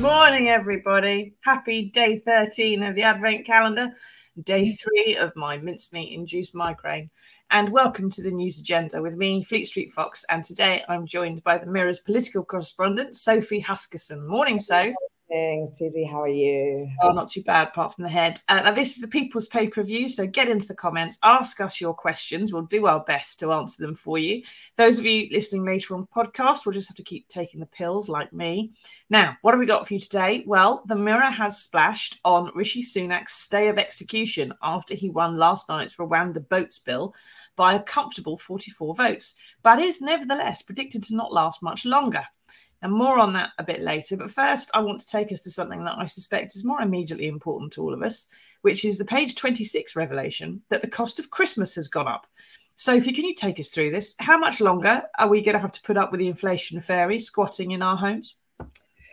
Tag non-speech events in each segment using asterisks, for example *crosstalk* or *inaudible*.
Morning, everybody. Happy day 13 of the Advent calendar, day three of my mincemeat induced migraine. And welcome to the news agenda with me, Fleet Street Fox. And today I'm joined by the Mirror's political correspondent, Sophie Huskisson. Morning, Soph. Thanks, Susie. How are you? Oh, not too bad, apart from the head. Uh, now, this is the People's Pay Per View, so get into the comments, ask us your questions. We'll do our best to answer them for you. Those of you listening later on podcast will just have to keep taking the pills, like me. Now, what have we got for you today? Well, the Mirror has splashed on Rishi Sunak's stay of execution after he won last night's Rwanda Boats Bill by a comfortable 44 votes, but is nevertheless predicted to not last much longer. And more on that a bit later. But first, I want to take us to something that I suspect is more immediately important to all of us, which is the page 26 revelation that the cost of Christmas has gone up. Sophie, can you take us through this? How much longer are we going to have to put up with the inflation fairy squatting in our homes?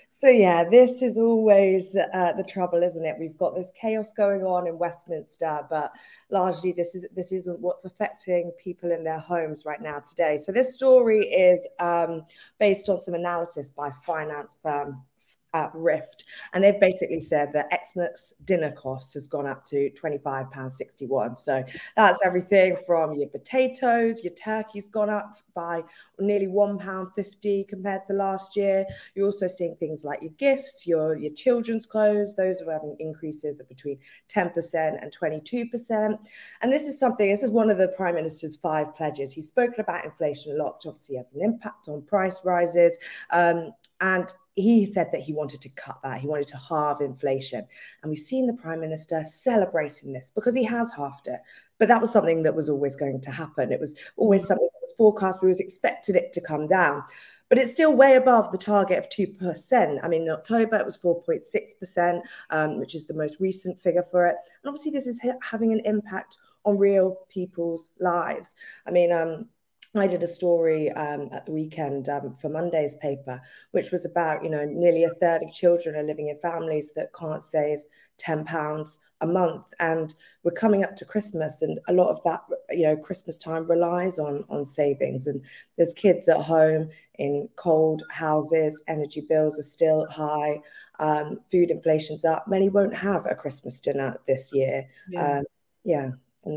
So yeah, this is always uh, the trouble, isn't it? We've got this chaos going on in Westminster, but largely this is this isn't what's affecting people in their homes right now today. So this story is um, based on some analysis by finance firm uh, Rift, and they've basically said that Xmas dinner cost has gone up to £25.61. So that's everything from your potatoes, your turkey's gone up by nearly £1.50 compared to last year. You're also seeing things like your gifts, your, your children's clothes, those are having increases of between 10% and 22%. And this is something, this is one of the Prime Minister's five pledges. He's spoken about inflation a lot, which obviously has an impact on price rises. Um, and he said that he wanted to cut that. He wanted to halve inflation. And we've seen the Prime Minister celebrating this because he has halved it. But that was something that was always going to happen. It was always mm. something that was forecast. We was expected it to come down. But it's still way above the target of 2%. I mean, in October, it was 4.6%, um, which is the most recent figure for it. And obviously, this is having an impact on real people's lives. I mean, um, I did a story um, at the weekend um, for Monday's paper, which was about, you know, nearly a third of children are living in families that can't save £10 a month. And we're coming up to Christmas, and a lot of that, you know, Christmas time relies on, on savings. And there's kids at home in cold houses, energy bills are still high, um, food inflation's up. Many won't have a Christmas dinner this year. Yeah. Um, yeah.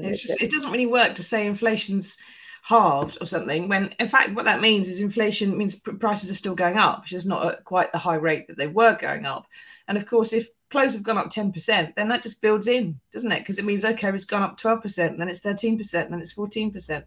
Just, it doesn't really work to say inflation's halved or something when in fact what that means is inflation means prices are still going up which is not at quite the high rate that they were going up. And of course if clothes have gone up 10%, then that just builds in, doesn't it? Because it means, okay, it's gone up 12%, then it's 13%, then it's 14%.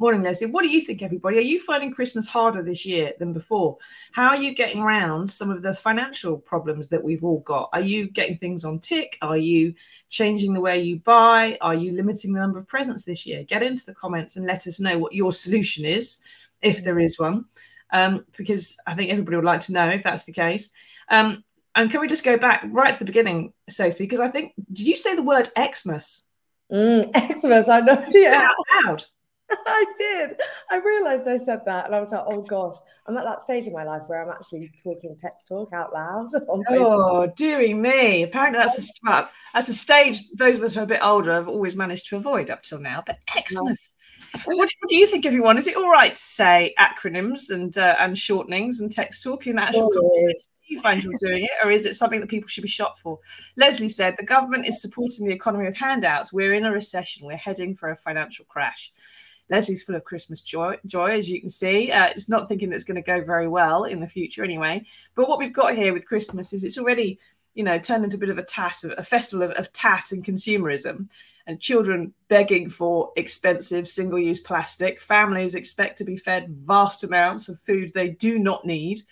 Morning, Leslie. What do you think, everybody? Are you finding Christmas harder this year than before? How are you getting around some of the financial problems that we've all got? Are you getting things on tick? Are you changing the way you buy? Are you limiting the number of presents this year? Get into the comments and let us know what your solution is, if there is one. Um, because I think everybody would like to know if that's the case. Um, and can we just go back right to the beginning, Sophie? Because I think did you say the word Xmas? Mm, *laughs* Xmas, I know. Yeah, out loud. *laughs* I did. I realized I said that, and I was like, "Oh gosh, I'm at that stage in my life where I'm actually talking text talk out loud." *laughs* oh, dearie me! Apparently, that's a start. That's a stage those of us who are a bit older have always managed to avoid up till now. But Xmas, what, what, do you think, everyone? Is it all right to say acronyms and uh, and shortenings and text talk in actual oh, conversation? You find you're doing it, or is it something that people should be shot for? Leslie said the government is supporting the economy with handouts. We're in a recession. We're heading for a financial crash. Leslie's full of Christmas joy, joy as you can see. Uh, it's not thinking that's going to go very well in the future anyway. But what we've got here with Christmas is it's already, you know, turned into a bit of a tat, a festival of, of tat and consumerism, and children begging for expensive single-use plastic. Families expect to be fed vast amounts of food they do not need.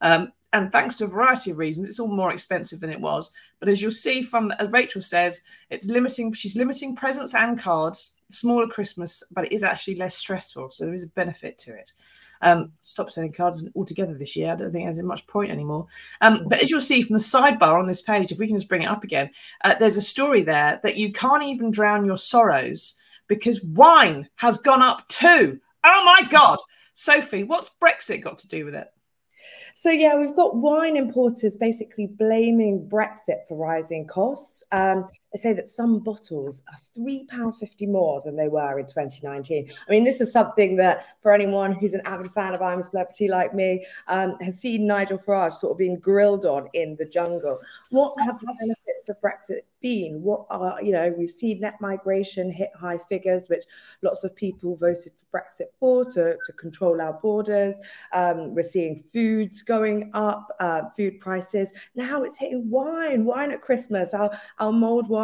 Um, and thanks to a variety of reasons, it's all more expensive than it was. But as you'll see from, as Rachel says, it's limiting. She's limiting presents and cards, smaller Christmas, but it is actually less stressful. So there is a benefit to it. Um, stop sending cards altogether this year. I don't think there's much point anymore. Um, but as you'll see from the sidebar on this page, if we can just bring it up again, uh, there's a story there that you can't even drown your sorrows because wine has gone up too. Oh my God. Sophie, what's Brexit got to do with it? So, yeah, we've got wine importers basically blaming Brexit for rising costs. Um, they say that some bottles are £3.50 more than they were in 2019. I mean, this is something that, for anyone who's an avid fan of I'm a Celebrity like me, um, has seen Nigel Farage sort of being grilled on in the jungle. What have the benefits of Brexit been? What are, you know, we've seen net migration hit high figures, which lots of people voted for Brexit for to, to control our borders. Um, we're seeing foods going up, uh, food prices. Now it's hitting wine, wine at Christmas, our, our mulled wine.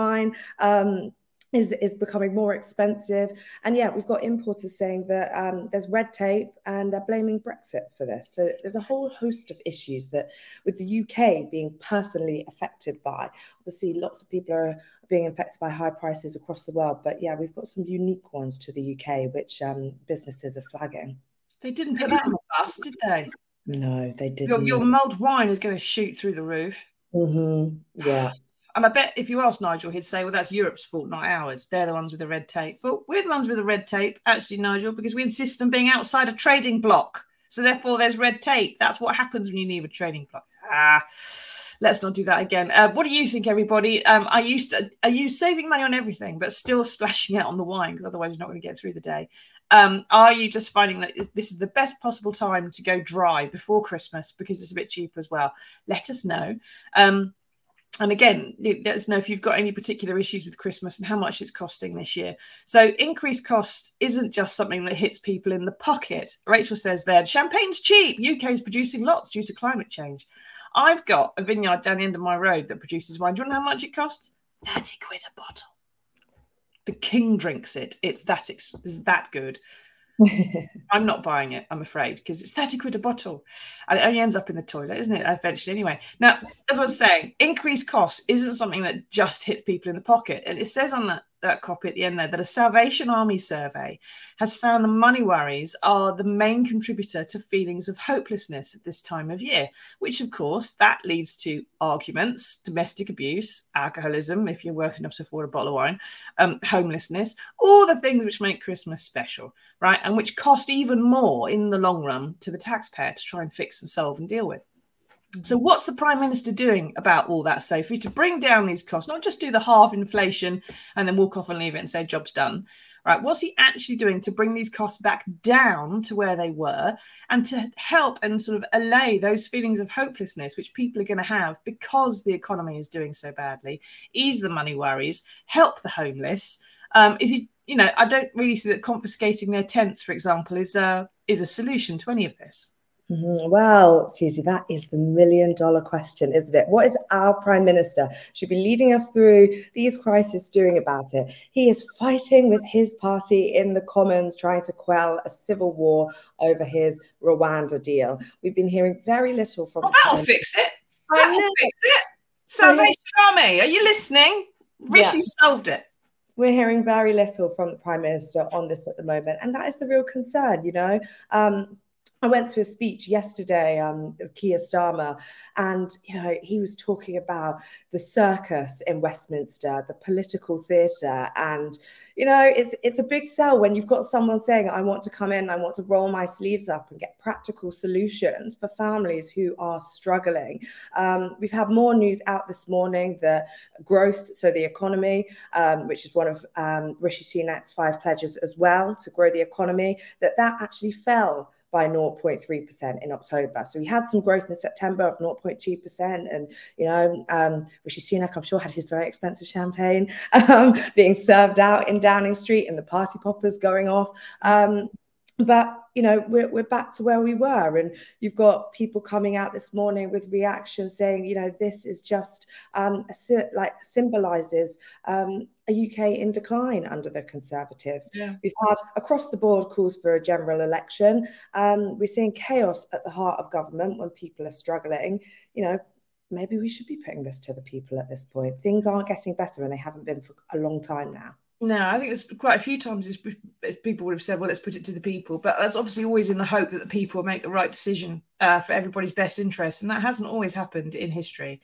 Um, is, is becoming more expensive. And yeah, we've got importers saying that um, there's red tape and they're blaming Brexit for this. So there's a whole host of issues that, with the UK being personally affected by, obviously, lots of people are being affected by high prices across the world. But yeah, we've got some unique ones to the UK, which um, businesses are flagging. They didn't put that on the bus, did they? No, they didn't. Your, your mulled wine is going to shoot through the roof. Mm-hmm. Yeah. And I bet if you ask Nigel, he'd say, well, that's Europe's fault, not ours. They're the ones with the red tape. But we're the ones with the red tape, actually, Nigel, because we insist on being outside a trading block. So therefore, there's red tape. That's what happens when you leave a trading block. Ah, let's not do that again. Uh, what do you think, everybody? Um, I used to, are you saving money on everything, but still *laughs* splashing out on the wine because otherwise you're not going to get through the day? Um, are you just finding that this is the best possible time to go dry before Christmas because it's a bit cheaper as well? Let us know. Um, and again, let us know if you've got any particular issues with Christmas and how much it's costing this year. So, increased cost isn't just something that hits people in the pocket. Rachel says there, champagne's cheap. UK is producing lots due to climate change. I've got a vineyard down the end of my road that produces wine. Do you know how much it costs? 30 quid a bottle. The king drinks it. It's that, it's that good. *laughs* I'm not buying it, I'm afraid, because it's 30 quid a bottle. And it only ends up in the toilet, isn't it? Eventually, anyway. Now, as I was saying, increased costs isn't something that just hits people in the pocket. And it says on that that copy at the end there that a Salvation Army survey has found the money worries are the main contributor to feelings of hopelessness at this time of year, which of course that leads to arguments, domestic abuse, alcoholism, if you're worth enough to afford a bottle of wine, um, homelessness, all the things which make Christmas special, right? And which cost even more in the long run to the taxpayer to try and fix and solve and deal with. So, what's the Prime Minister doing about all that, Sophie, to bring down these costs? Not just do the half inflation and then walk off and leave it and say, job's done. Right. What's he actually doing to bring these costs back down to where they were and to help and sort of allay those feelings of hopelessness which people are going to have because the economy is doing so badly, ease the money worries, help the homeless? Um, is he, you know, I don't really see that confiscating their tents, for example, is a, is a solution to any of this. Mm-hmm. Well, Susie, that is the million dollar question, isn't it? What is our prime minister should be leading us through these crises doing about it? He is fighting with his party in the Commons, trying to quell a civil war over his Rwanda deal. We've been hearing very little from. Well, that'll fix it. That'll fix it. Salvation Army, are you listening? Rishi yeah. solved it we're hearing very little from the prime minister on this at the moment and that is the real concern you know um, I went to a speech yesterday, um, Keir Starmer, and you know he was talking about the circus in Westminster, the political theatre, and you know it's it's a big sell when you've got someone saying, "I want to come in, I want to roll my sleeves up and get practical solutions for families who are struggling." Um, we've had more news out this morning: the growth, so the economy, um, which is one of um, Rishi Sunak's five pledges as well to grow the economy, that that actually fell by 0.3% in October. So we had some growth in September of 0.2%. And, you know, um, Rishi Sunak, I'm sure, had his very expensive champagne *laughs* um, being served out in Downing Street and the party poppers going off. Um, but you know we're, we're back to where we were and you've got people coming out this morning with reactions saying you know this is just um, like symbolizes um, a uk in decline under the conservatives. Yeah. we've had across the board calls for a general election. Um, we're seeing chaos at the heart of government when people are struggling. You know maybe we should be putting this to the people at this point. Things aren't getting better and they haven't been for a long time now No, I think there's quite a few times people would have said, well, let's put it to the people. But that's obviously always in the hope that the people make the right decision uh, for everybody's best interest. And that hasn't always happened in history.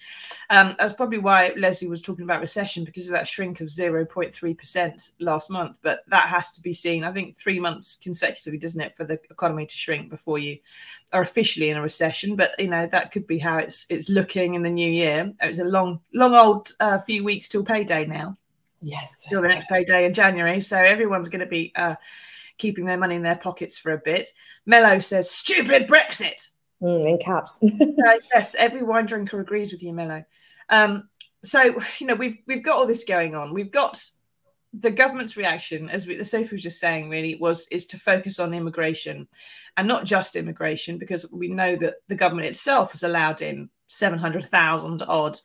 Um, that's probably why Leslie was talking about recession because of that shrink of 0.3% last month. But that has to be seen, I think, three months consecutively, doesn't it, for the economy to shrink before you are officially in a recession. But, you know, that could be how it's it's looking in the new year. It's a long, long old uh, few weeks till payday now. Yes. Till the next payday in January. So everyone's going to be uh, keeping their money in their pockets for a bit. Mello says, stupid Brexit. Mm, in caps. *laughs* uh, yes, every wine drinker agrees with you, Mello. Um, so, you know, we've we've got all this going on. We've got the government's reaction, as we, Sophie was just saying, really was is to focus on immigration, and not just immigration, because we know that the government itself has allowed in seven hundred thousand odd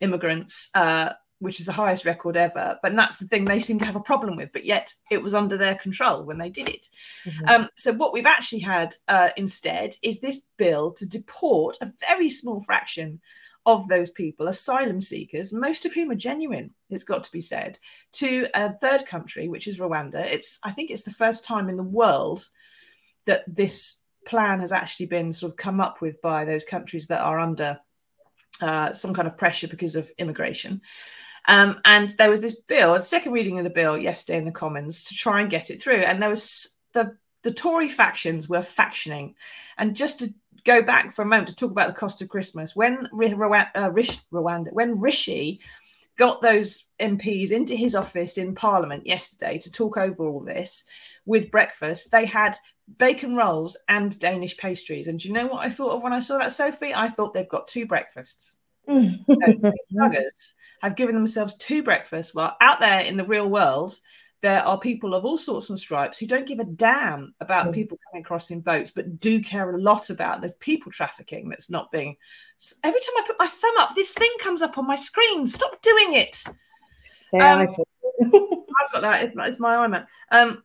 immigrants uh, which is the highest record ever. But that's the thing they seem to have a problem with, but yet it was under their control when they did it. Mm-hmm. Um, so, what we've actually had uh, instead is this bill to deport a very small fraction of those people, asylum seekers, most of whom are genuine, it's got to be said, to a third country, which is Rwanda. It's, I think it's the first time in the world that this plan has actually been sort of come up with by those countries that are under uh, some kind of pressure because of immigration. Um, and there was this bill, a second reading of the bill yesterday in the Commons to try and get it through. And there was the the Tory factions were factioning. And just to go back for a moment to talk about the cost of Christmas, when uh, Rwanda, when Rishi got those MPs into his office in Parliament yesterday to talk over all this with breakfast, they had bacon rolls and Danish pastries. And do you know what I thought of when I saw that, Sophie? I thought they've got two breakfasts. *laughs* have given themselves two breakfasts. Well, out there in the real world, there are people of all sorts and stripes who don't give a damn about mm. people coming across in boats, but do care a lot about the people trafficking that's not being. Every time I put my thumb up, this thing comes up on my screen. Stop doing it. Say um, *laughs* I've got that. It's, it's my iMac. Um,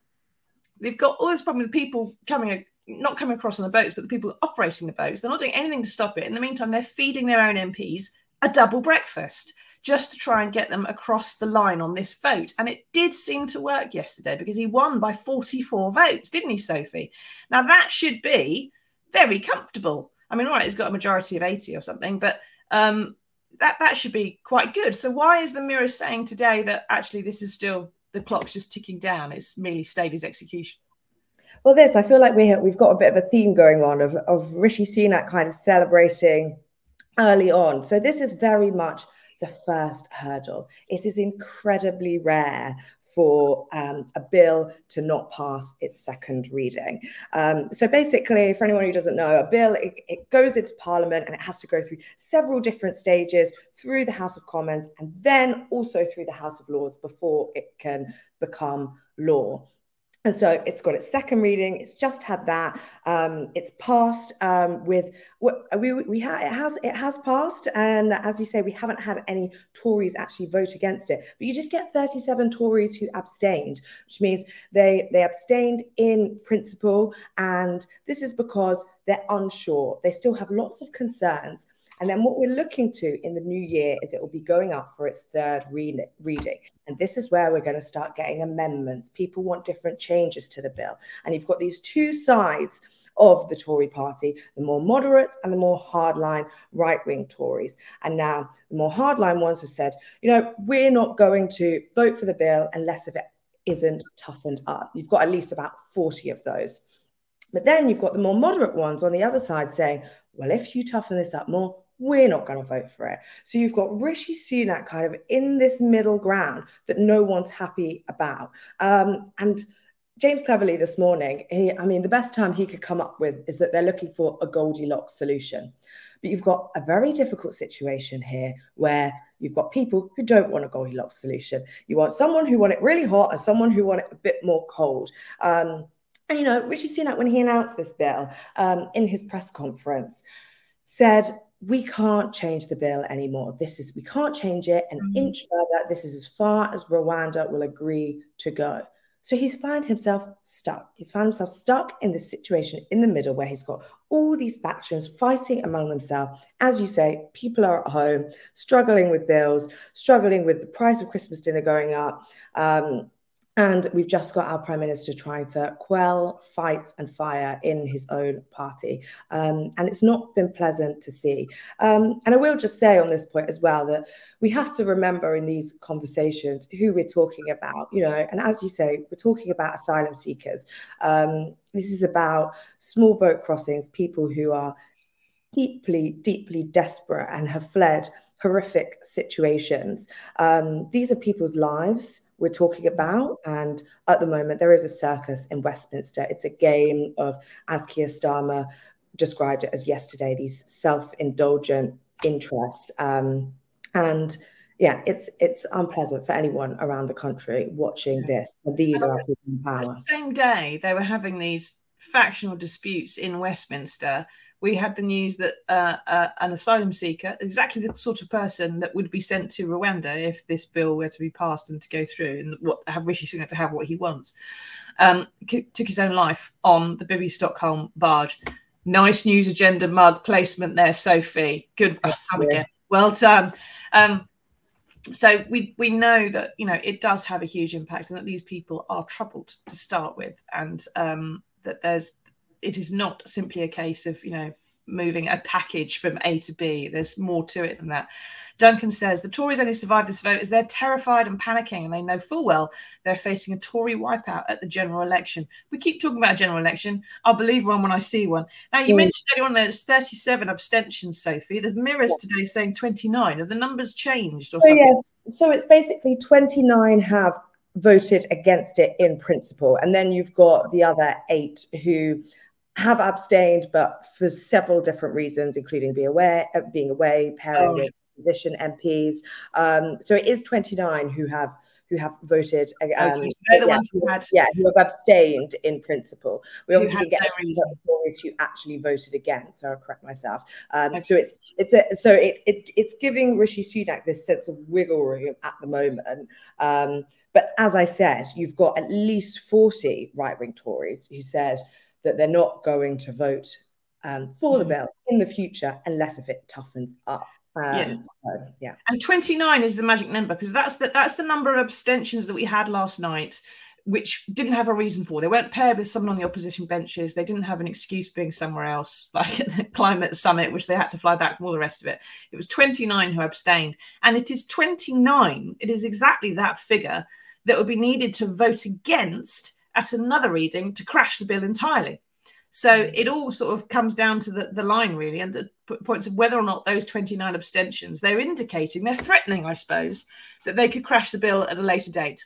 they've got all this problem with people coming not coming across on the boats, but the people operating the boats. They're not doing anything to stop it. In the meantime, they're feeding their own MPs a double breakfast just to try and get them across the line on this vote. And it did seem to work yesterday because he won by 44 votes, didn't he, Sophie? Now, that should be very comfortable. I mean, all right, he's got a majority of 80 or something, but um, that, that should be quite good. So, why is the Mirror saying today that actually this is still the clock's just ticking down? It's merely stayed his execution. Well, this, I feel like we have, we've got a bit of a theme going on of, of Rishi Sunak kind of celebrating early on. So, this is very much the first hurdle. It is incredibly rare for um, a bill to not pass its second reading. Um, so basically, for anyone who doesn't know, a bill it, it, goes into Parliament and it has to go through several different stages through the House of Commons and then also through the House of Lords before it can become law. And so it's got its second reading. It's just had that. Um, it's passed um, with what we we ha- it has it has passed, and as you say, we haven't had any Tories actually vote against it. But you did get 37 Tories who abstained, which means they they abstained in principle, and this is because they're unsure. They still have lots of concerns and then what we're looking to in the new year is it will be going up for its third re- reading. And this is where we're going to start getting amendments. People want different changes to the bill. And you've got these two sides of the Tory party, the more moderate and the more hardline right wing Tories. And now the more hardline ones have said, you know, we're not going to vote for the bill unless if it isn't toughened up. You've got at least about 40 of those. But then you've got the more moderate ones on the other side saying, well, if you toughen this up more, we're not going to vote for it. So you've got Rishi Sunak kind of in this middle ground that no one's happy about. Um, and James Cleverly this morning, he, I mean, the best term he could come up with is that they're looking for a Goldilocks solution. But you've got a very difficult situation here where you've got people who don't want a Goldilocks solution. You want someone who want it really hot and someone who want it a bit more cold. Um, and you know, Rishi Sunak, when he announced this bill um, in his press conference, said we can't change the bill anymore. This is, we can't change it an mm-hmm. inch further. This is as far as Rwanda will agree to go. So he's found himself stuck. He's found himself stuck in this situation in the middle where he's got all these factions fighting among themselves. As you say, people are at home, struggling with bills, struggling with the price of Christmas dinner going up. Um, And we've just got our Prime Minister trying to quell fights and fire in his own party. Um, and it's not been pleasant to see. Um, and I will just say on this point as well that we have to remember in these conversations who we're talking about, you know, and as you say, we're talking about asylum seekers. Um, this is about small boat crossings, people who are deeply, deeply desperate and have fled horrific situations. Um, these are people's lives we're talking about. And at the moment, there is a circus in Westminster. It's a game of, as Keir Starmer described it as yesterday, these self-indulgent interests. Um, and yeah, it's it's unpleasant for anyone around the country watching this. these are people in power. The same day, they were having these factional disputes in Westminster we had the news that uh, uh, an asylum seeker, exactly the sort of person that would be sent to Rwanda if this bill were to be passed and to go through, and what have Rishi Sunak to have what he wants, um, took his own life on the Bibby Stockholm barge. Nice news agenda mug placement there, Sophie. Good oh, again. Well done. Um, so we we know that you know it does have a huge impact, and that these people are troubled to start with, and um, that there's it is not simply a case of you know moving a package from A to B. There's more to it than that. Duncan says the Tories only survived this vote as they're terrified and panicking, and they know full well they're facing a Tory wipeout at the general election. We keep talking about a general election. I'll believe one when I see one. Now, you mm. mentioned earlier on there's 37 abstentions, Sophie. The Mirror's yeah. today saying 29. Have the numbers changed or something? Oh, yeah. So it's basically 29 have voted against it in principle, and then you've got the other eight who have abstained, but for several different reasons, including being away, uh, being away, pairing oh. with opposition MPs. Um, so it is 29 who have who have voted. Um, okay, they're the yeah, ones who had, yeah, who have abstained in principle. We obviously didn't get no Tories who actually voted again. So I'll correct myself. Um, okay. So it's it's a so it, it it's giving Rishi Sunak this sense of wiggle room at the moment. Um, but as I said, you've got at least 40 right wing Tories who said that they're not going to vote um, for the mm. bill in the future unless if it toughens up. Um, yes. So, yeah. And 29 is the magic number because that's the, that's the number of abstentions that we had last night, which didn't have a reason for. They weren't paired with someone on the opposition benches. They didn't have an excuse being somewhere else, *laughs* like at the climate summit, which they had to fly back from all the rest of it. It was 29 who abstained. And it is 29, it is exactly that figure that would be needed to vote against at another reading to crash the bill entirely. So mm. it all sort of comes down to the, the line, really, and the points of whether or not those 29 abstentions, they're indicating, they're threatening, I suppose, that they could crash the bill at a later date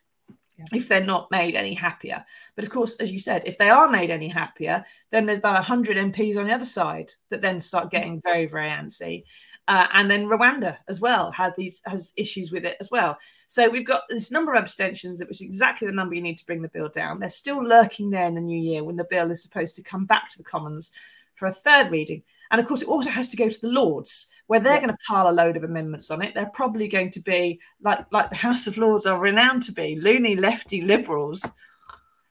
yeah. if they're not made any happier. But of course, as you said, if they are made any happier, then there's about 100 MPs on the other side that then start getting very, very antsy. Uh, and then Rwanda as well had these has issues with it as well. So we've got this number of abstentions that was exactly the number you need to bring the bill down. They're still lurking there in the new year when the bill is supposed to come back to the Commons for a third reading. And of course, it also has to go to the Lords, where they're yeah. going to pile a load of amendments on it. They're probably going to be like like the House of Lords are renowned to be loony lefty liberals.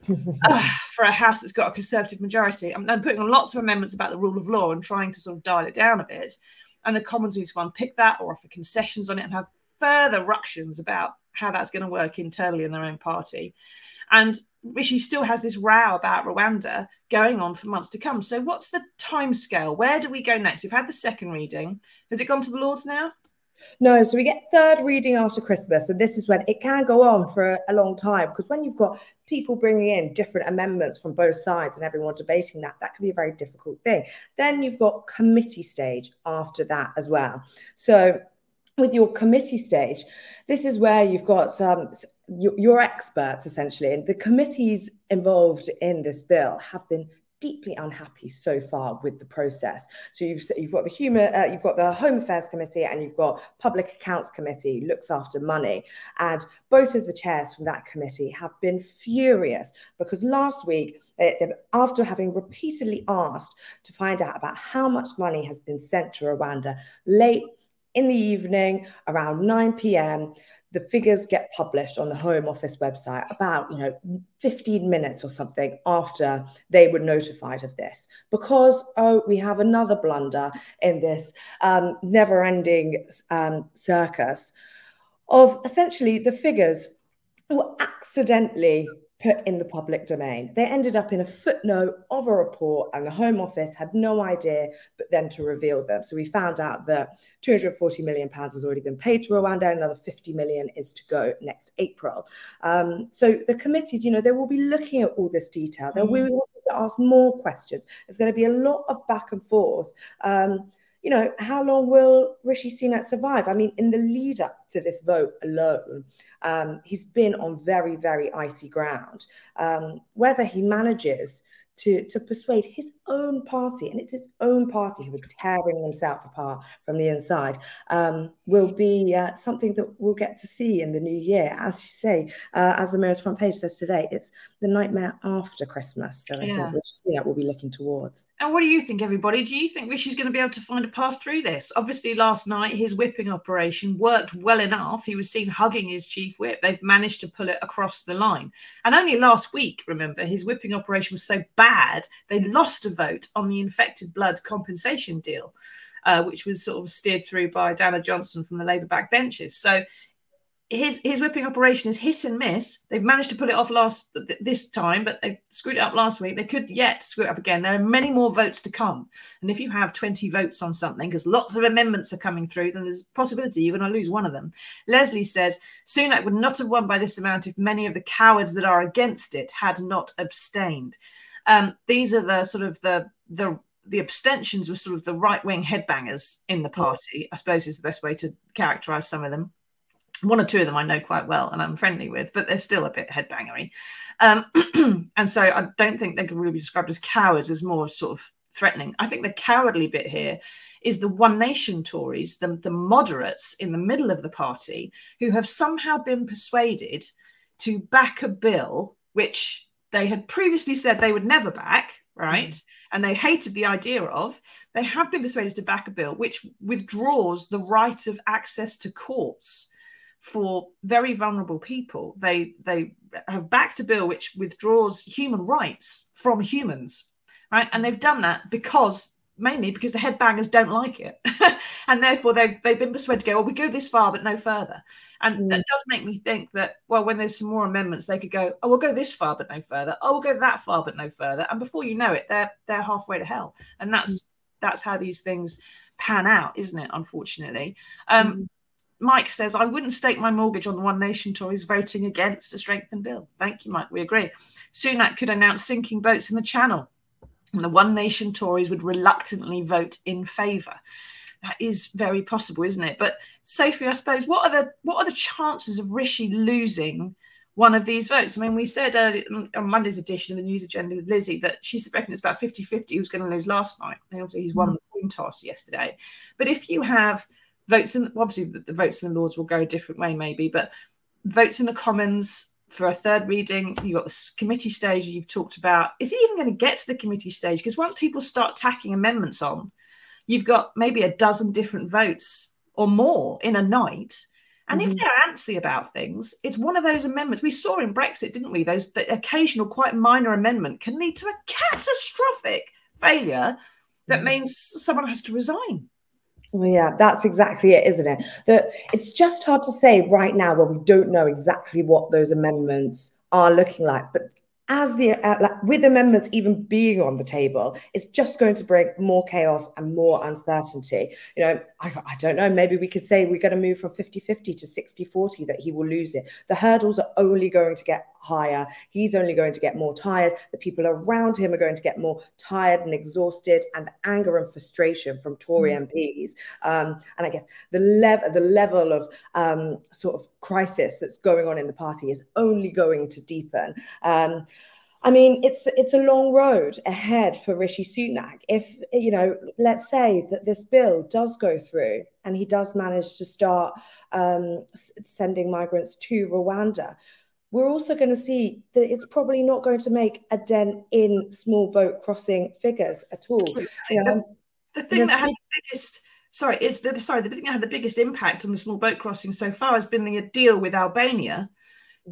*laughs* uh, for a house that's got a conservative majority, I'm, I'm putting on lots of amendments about the rule of law and trying to sort of dial it down a bit and the Commons need to unpick that or offer concessions on it and have further ructions about how that's going to work internally in their own party. And Rishi still has this row about Rwanda going on for months to come. So, what's the time scale? Where do we go next? We've had the second reading. Has it gone to the Lords now? No, so we get third reading after Christmas, and this is when it can go on for a long time because when you've got people bringing in different amendments from both sides and everyone debating that, that can be a very difficult thing. Then you've got committee stage after that as well. So with your committee stage, this is where you've got some your, your experts essentially, and the committees involved in this bill have been deeply unhappy so far with the process. So you've you've got the human, uh, you've got the Home Affairs Committee, and you've got Public Accounts Committee looks after money, and both of the chairs from that committee have been furious because last week. Uh, after having repeatedly asked to find out about how much money has been sent to Rwanda late in the evening around 9 p.m the figures get published on the home office website about you know 15 minutes or something after they were notified of this because oh we have another blunder in this um, never ending um, circus of essentially the figures were accidentally put in the public domain. They ended up in a footnote of a report, and the Home Office had no idea but then to reveal them. So we found out that 240 million pounds has already been paid to Rwanda, another 50 million is to go next April. Um, so the committees, you know, they will be looking at all this detail. They will mm. to ask more questions. There's going to be a lot of back and forth. Um, you know, how long will Rishi Sunak survive? I mean, in the lead up to this vote alone, um, he's been on very, very icy ground. Um, whether he manages to, to persuade his own party, and it's his own party who are tearing themselves apart from the inside, um, will be uh, something that we'll get to see in the new year. As you say, uh, as the Mirror's front page says today, it's the nightmare after Christmas that yeah. I think we'll, we'll be looking towards. And what do you think, everybody? Do you think Rishi's going to be able to find a path through this? Obviously, last night his whipping operation worked well enough. He was seen hugging his chief whip. They've managed to pull it across the line. And only last week, remember, his whipping operation was so bad they lost a vote on the infected blood compensation deal, uh, which was sort of steered through by Diana Johnson from the Labour backbenches. So his his whipping operation is hit and miss. They've managed to pull it off last this time, but they screwed it up last week. They could yet screw it up again. There are many more votes to come, and if you have twenty votes on something, because lots of amendments are coming through, then there's a possibility you're going to lose one of them. Leslie says Sunak would not have won by this amount if many of the cowards that are against it had not abstained. Um, these are the sort of the the the abstentions were sort of the right wing headbangers in the party. I suppose is the best way to characterize some of them one or two of them I know quite well and I'm friendly with, but they're still a bit headbangery. Um, *clears throat* and so I don't think they can really be described as cowards, as more sort of threatening. I think the cowardly bit here is the One Nation Tories, the, the moderates in the middle of the party, who have somehow been persuaded to back a bill which they had previously said they would never back, right? Mm. And they hated the idea of. They have been persuaded to back a bill which withdraws the right of access to courts for very vulnerable people. They they have backed a bill which withdraws human rights from humans, right? And they've done that because mainly because the headbangers don't like it, *laughs* and therefore they've they've been persuaded to go, well, we go this far but no further. And mm. that does make me think that well, when there's some more amendments, they could go, oh, we'll go this far but no further. Oh, we'll go that far but no further. And before you know it, they're they're halfway to hell. And that's mm. that's how these things pan out, isn't it? Unfortunately. Um, mm Mike says, I wouldn't stake my mortgage on the One Nation Tories voting against a strengthened bill. Thank you, Mike. We agree. Sunak could announce sinking boats in the channel, and the One Nation Tories would reluctantly vote in favour. That is very possible, isn't it? But Sophie, I suppose, what are the what are the chances of Rishi losing one of these votes? I mean, we said earlier on Monday's edition of the news agenda with Lizzie that she reckons it's about 50-50 who's going to lose last night. obviously he's won the coin toss yesterday. But if you have votes in obviously the votes in the Lords will go a different way, maybe, but votes in the Commons for a third reading. You've got the committee stage you've talked about. Is it even going to get to the committee stage? Because once people start tacking amendments on, you've got maybe a dozen different votes or more in a night. And mm-hmm. if they're antsy about things, it's one of those amendments we saw in Brexit, didn't we? Those the occasional, quite minor amendment can lead to a catastrophic failure that mm-hmm. means someone has to resign. Well, yeah, that's exactly it, isn't it? That it's just hard to say right now where we don't know exactly what those amendments are looking like. But as the uh, with amendments even being on the table, it's just going to bring more chaos and more uncertainty. You know, I, I don't know. Maybe we could say we're going to move from 50-50 to 60-40 that he will lose it. The hurdles are only going to get higher. He's only going to get more tired. The people around him are going to get more tired and exhausted, and the anger and frustration from Tory mm. MPs. Um, and I guess the level the level of um, sort of crisis that's going on in the party is only going to deepen. Um, I mean, it's it's a long road ahead for Rishi Sunak. If you know, let's say that this bill does go through and he does manage to start um, sending migrants to Rwanda, we're also going to see that it's probably not going to make a dent in small boat crossing figures at all. You know, the, the thing that had the biggest sorry, it's the sorry, the thing that had the biggest impact on the small boat crossing so far has been the deal with Albania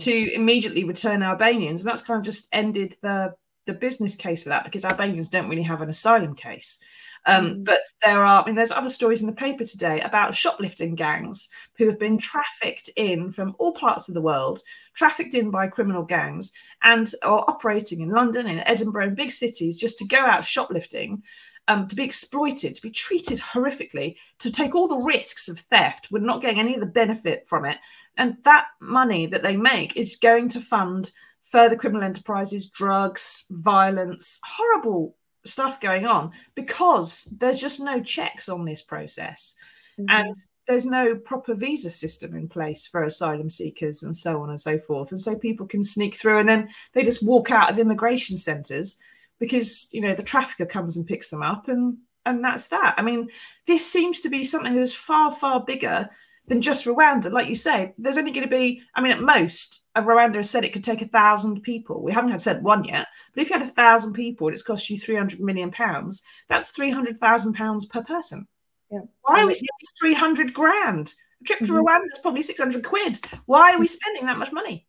to immediately return Albanians, and that's kind of just ended the the business case for that because Albanians don't really have an asylum case. Um, mm. But there are, I mean, there's other stories in the paper today about shoplifting gangs who have been trafficked in from all parts of the world, trafficked in by criminal gangs, and are operating in London, in Edinburgh, in big cities, just to go out shoplifting. Um, to be exploited, to be treated horrifically, to take all the risks of theft, we're not getting any of the benefit from it. And that money that they make is going to fund further criminal enterprises, drugs, violence, horrible stuff going on because there's just no checks on this process. Mm-hmm. And there's no proper visa system in place for asylum seekers and so on and so forth. And so people can sneak through and then they just walk out of immigration centres because, you know, the trafficker comes and picks them up and and that's that. I mean, this seems to be something that is far, far bigger than just Rwanda. Like you say, there's only going to be, I mean, at most, a Rwanda has said it could take a thousand people. We haven't had said one yet, but if you had a thousand people and it's cost you 300 million pounds, that's 300,000 pounds per person. Yeah. Why are we spending 300 grand? A trip to mm-hmm. Rwanda is probably 600 quid. Why are we spending that much money?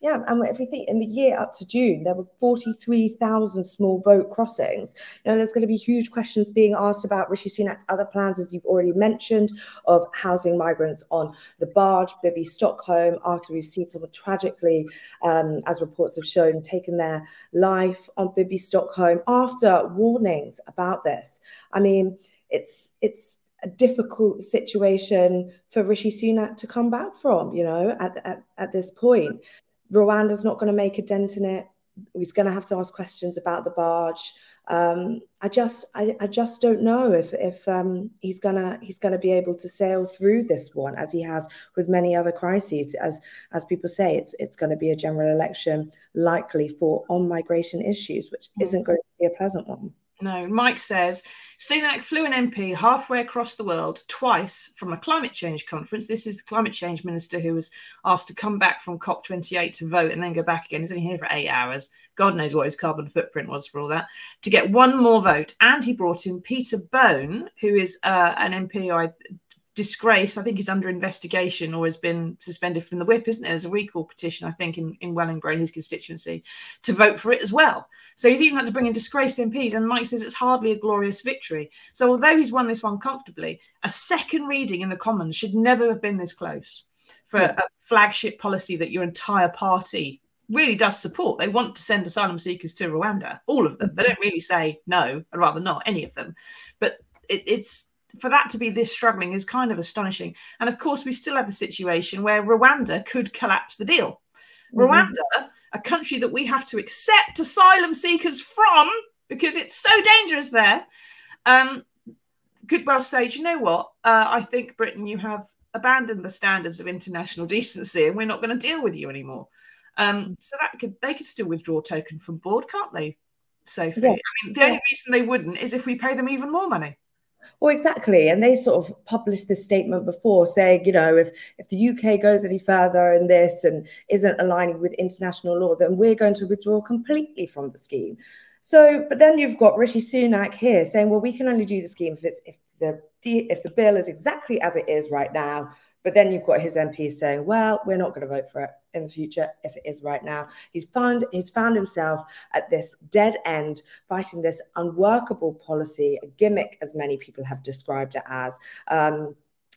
Yeah, and if we think in the year up to June, there were 43,000 small boat crossings. You know, there's going to be huge questions being asked about Rishi Sunak's other plans, as you've already mentioned, of housing migrants on the barge, Bibby Stockholm, after we've seen someone tragically, um, as reports have shown, taken their life on Bibby Stockholm after warnings about this. I mean, it's it's a difficult situation for Rishi Sunak to come back from, you know, at, at, at this point. Rwanda's not going to make a dent in it. He's going to have to ask questions about the barge. Um, I just, I, I, just don't know if if um, he's gonna he's gonna be able to sail through this one as he has with many other crises. As as people say, it's it's going to be a general election likely for on migration issues, which mm. isn't going to be a pleasant one. No, Mike says Sunak flew an MP halfway across the world twice from a climate change conference. This is the climate change minister who was asked to come back from COP28 to vote and then go back again. He's only here for eight hours. God knows what his carbon footprint was for all that. To get one more vote. And he brought in Peter Bone, who is uh, an MP I disgrace. I think he's under investigation or has been suspended from the whip, isn't it? There's a recall petition, I think, in, in Wellingborough, his constituency, to vote for it as well. So he's even had to bring in disgraced MPs. And Mike says it's hardly a glorious victory. So although he's won this one comfortably, a second reading in the Commons should never have been this close for a flagship policy that your entire party really does support. They want to send asylum seekers to Rwanda, all of them. They don't really say no, I'd rather not, any of them. But it, it's for that to be this struggling is kind of astonishing. And of course, we still have the situation where Rwanda could collapse the deal. Mm-hmm. Rwanda, a country that we have to accept asylum seekers from because it's so dangerous there, um, could well say, do you know what? Uh, I think Britain, you have abandoned the standards of international decency, and we're not going to deal with you anymore. Um, so that could they could still withdraw token from board, can't they, Sophie? Yeah. I mean, the yeah. only reason they wouldn't is if we pay them even more money. Well, exactly. And they sort of published this statement before saying, you know, if, if the UK goes any further in this and isn't aligning with international law, then we're going to withdraw completely from the scheme. So, but then you've got Rishi Sunak here saying, well, we can only do the scheme if it's if the if the bill is exactly as it is right now. But then you've got his MPs saying, well, we're not going to vote for it in the future if it is right now. He's found he's found himself at this dead end, fighting this unworkable policy, a gimmick, as many people have described it as. Um,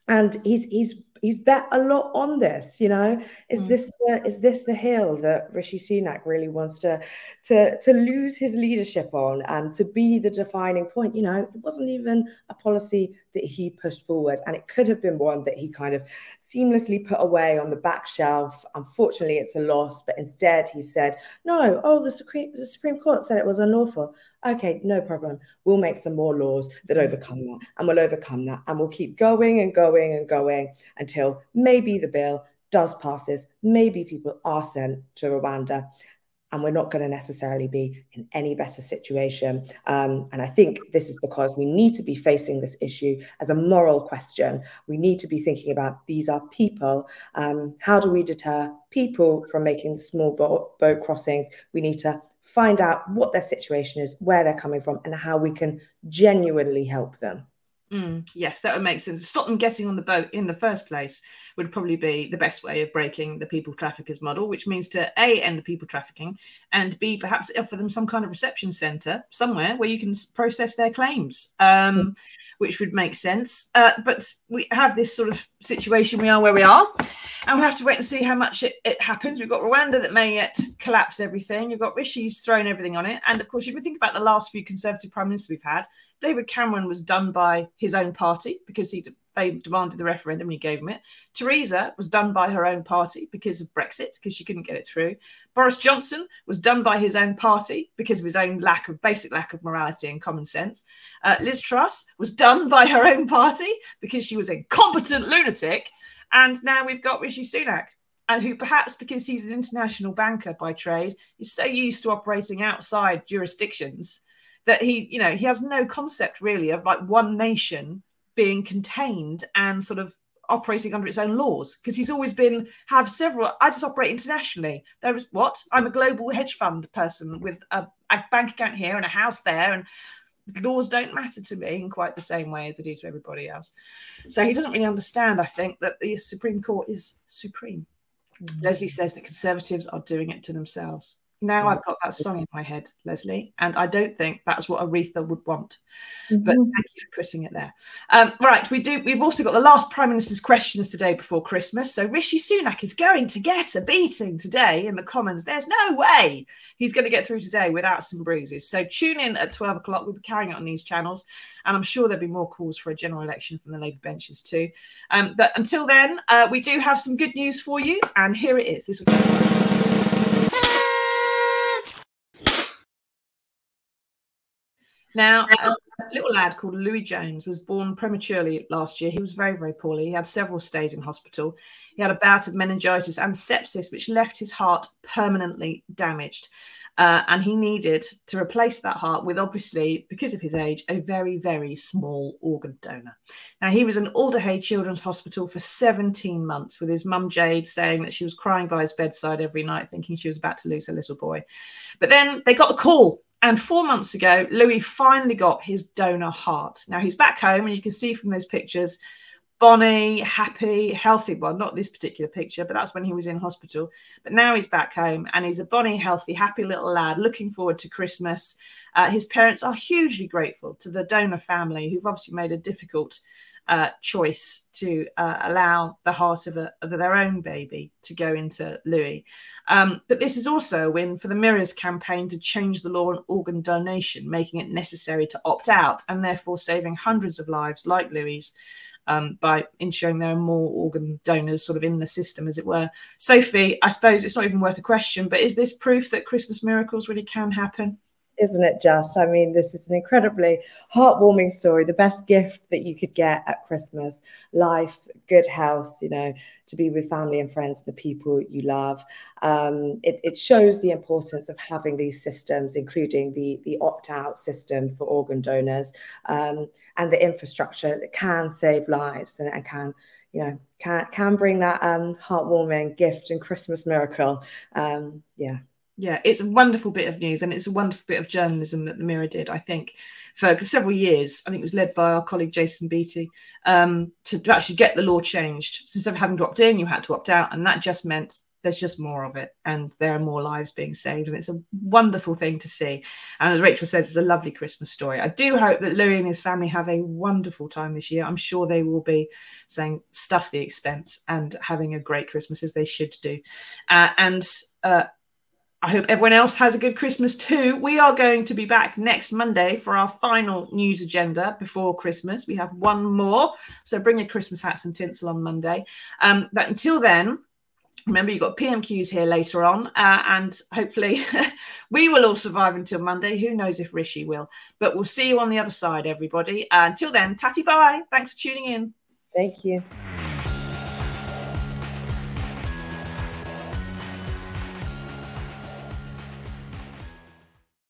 and he's he's he's bet a lot on this. You know, is mm. this the, is this the hill that Rishi Sunak really wants to to to lose his leadership on and to be the defining point? You know, it wasn't even a policy that he pushed forward, and it could have been one that he kind of seamlessly put away on the back shelf. Unfortunately, it's a loss, but instead he said, "No, oh, the Supreme the Supreme Court said it was unlawful." Okay, no problem. We'll make some more laws that mm. overcome that, and we'll overcome that, and we'll keep going and going and going until maybe the bill does passes, maybe people are sent to Rwanda, and we're not going to necessarily be in any better situation. Um, and I think this is because we need to be facing this issue as a moral question. We need to be thinking about these are people. Um, how do we deter people from making the small boat, boat crossings? We need to find out what their situation is, where they're coming from, and how we can genuinely help them. Mm, yes, that would make sense. Stop them getting on the boat in the first place would probably be the best way of breaking the people traffickers model, which means to A, end the people trafficking, and B, perhaps offer them some kind of reception centre somewhere where you can process their claims, um, mm. which would make sense. Uh, but we have this sort of situation, we are where we are, and we have to wait and see how much it, it happens. We've got Rwanda that may yet collapse everything. You've got Rishi's thrown everything on it. And of course, if you think about the last few Conservative Prime Ministers we've had, David Cameron was done by his own party because he they demanded the referendum and he gave them it. Theresa was done by her own party because of Brexit, because she couldn't get it through. Boris Johnson was done by his own party because of his own lack of basic lack of morality and common sense. Uh, Liz Truss was done *laughs* by her own party because she was a competent lunatic. And now we've got Rishi Sunak, and who perhaps because he's an international banker by trade is so used to operating outside jurisdictions that he, you know, he has no concept really of like one nation being contained and sort of operating under its own laws because he's always been have several i just operate internationally. There is what? I'm a global hedge fund person with a, a, bank account here and a house there and laws don't matter to me in quite the same way as they do to everybody else. So he doesn't really understand i think that the supreme court is supreme. Mm-hmm. lesley says that conservatives are doing it to themselves now I've got that song in my head, Leslie, and I don't think that's what Aretha would want. Mm-hmm. But thank you for putting it there. Um, right, we do. We've also got the last Prime Minister's questions today before Christmas. So Rishi Sunak is going to get a beating today in the Commons. There's no way he's going to get through today without some bruises. So tune in at 12 o'clock. We'll be carrying it on these channels, and I'm sure there'll be more calls for a general election from the Labour benches too. Um, but until then, uh, we do have some good news for you, and here it is. This. Now, a little lad called Louis Jones was born prematurely last year. He was very, very poorly. He had several stays in hospital. He had a bout of meningitis and sepsis, which left his heart permanently damaged. Uh, and he needed to replace that heart with, obviously, because of his age, a very, very small organ donor. Now, he was in Alder Hey Children's Hospital for 17 months with his mum, Jade, saying that she was crying by his bedside every night, thinking she was about to lose her little boy. But then they got the call and four months ago, Louis finally got his donor heart. Now he's back home, and you can see from those pictures, bonny, happy, healthy. Well, not this particular picture, but that's when he was in hospital. But now he's back home, and he's a bonny, healthy, happy little lad, looking forward to Christmas. Uh, his parents are hugely grateful to the donor family, who've obviously made a difficult uh, choice to uh, allow the heart of, a, of, their own baby to go into Louis. Um, but this is also a win for the Mirrors campaign to change the law on organ donation, making it necessary to opt out and therefore saving hundreds of lives like Louis. Um, by ensuring there are more organ donors sort of in the system, as it were. Sophie, I suppose it's not even worth a question, but is this proof that Christmas miracles really can happen? Isn't it just? I mean, this is an incredibly heartwarming story. The best gift that you could get at Christmas life, good health, you know, to be with family and friends, the people you love. Um, it, it, shows the importance of having these systems, including the, the opt out system for organ donors um, and the infrastructure that can save lives and, and can you know can can bring that um, heartwarming gift and Christmas miracle. Um, yeah, yeah, it's a wonderful bit of news and it's a wonderful bit of journalism that the Mirror did, I think, for several years. I think it was led by our colleague Jason Beattie um, to, to, actually get the law changed. So instead of having to opt in, you had to opt out. And that just meant there's just more of it and there are more lives being saved. And it's a wonderful thing to see. And as Rachel says, it's a lovely Christmas story. I do hope that Louis and his family have a wonderful time this year. I'm sure they will be saying stuff the expense and having a great Christmas as they should do. Uh, and uh, I hope everyone else has a good Christmas too. We are going to be back next Monday for our final news agenda before Christmas. We have one more. So bring your Christmas hats and tinsel on Monday. Um, but until then, remember you've got PMQs here later on. Uh, and hopefully *laughs* we will all survive until Monday. Who knows if Rishi will. But we'll see you on the other side, everybody. Uh, until then, tatty bye. Thanks for tuning in. Thank you.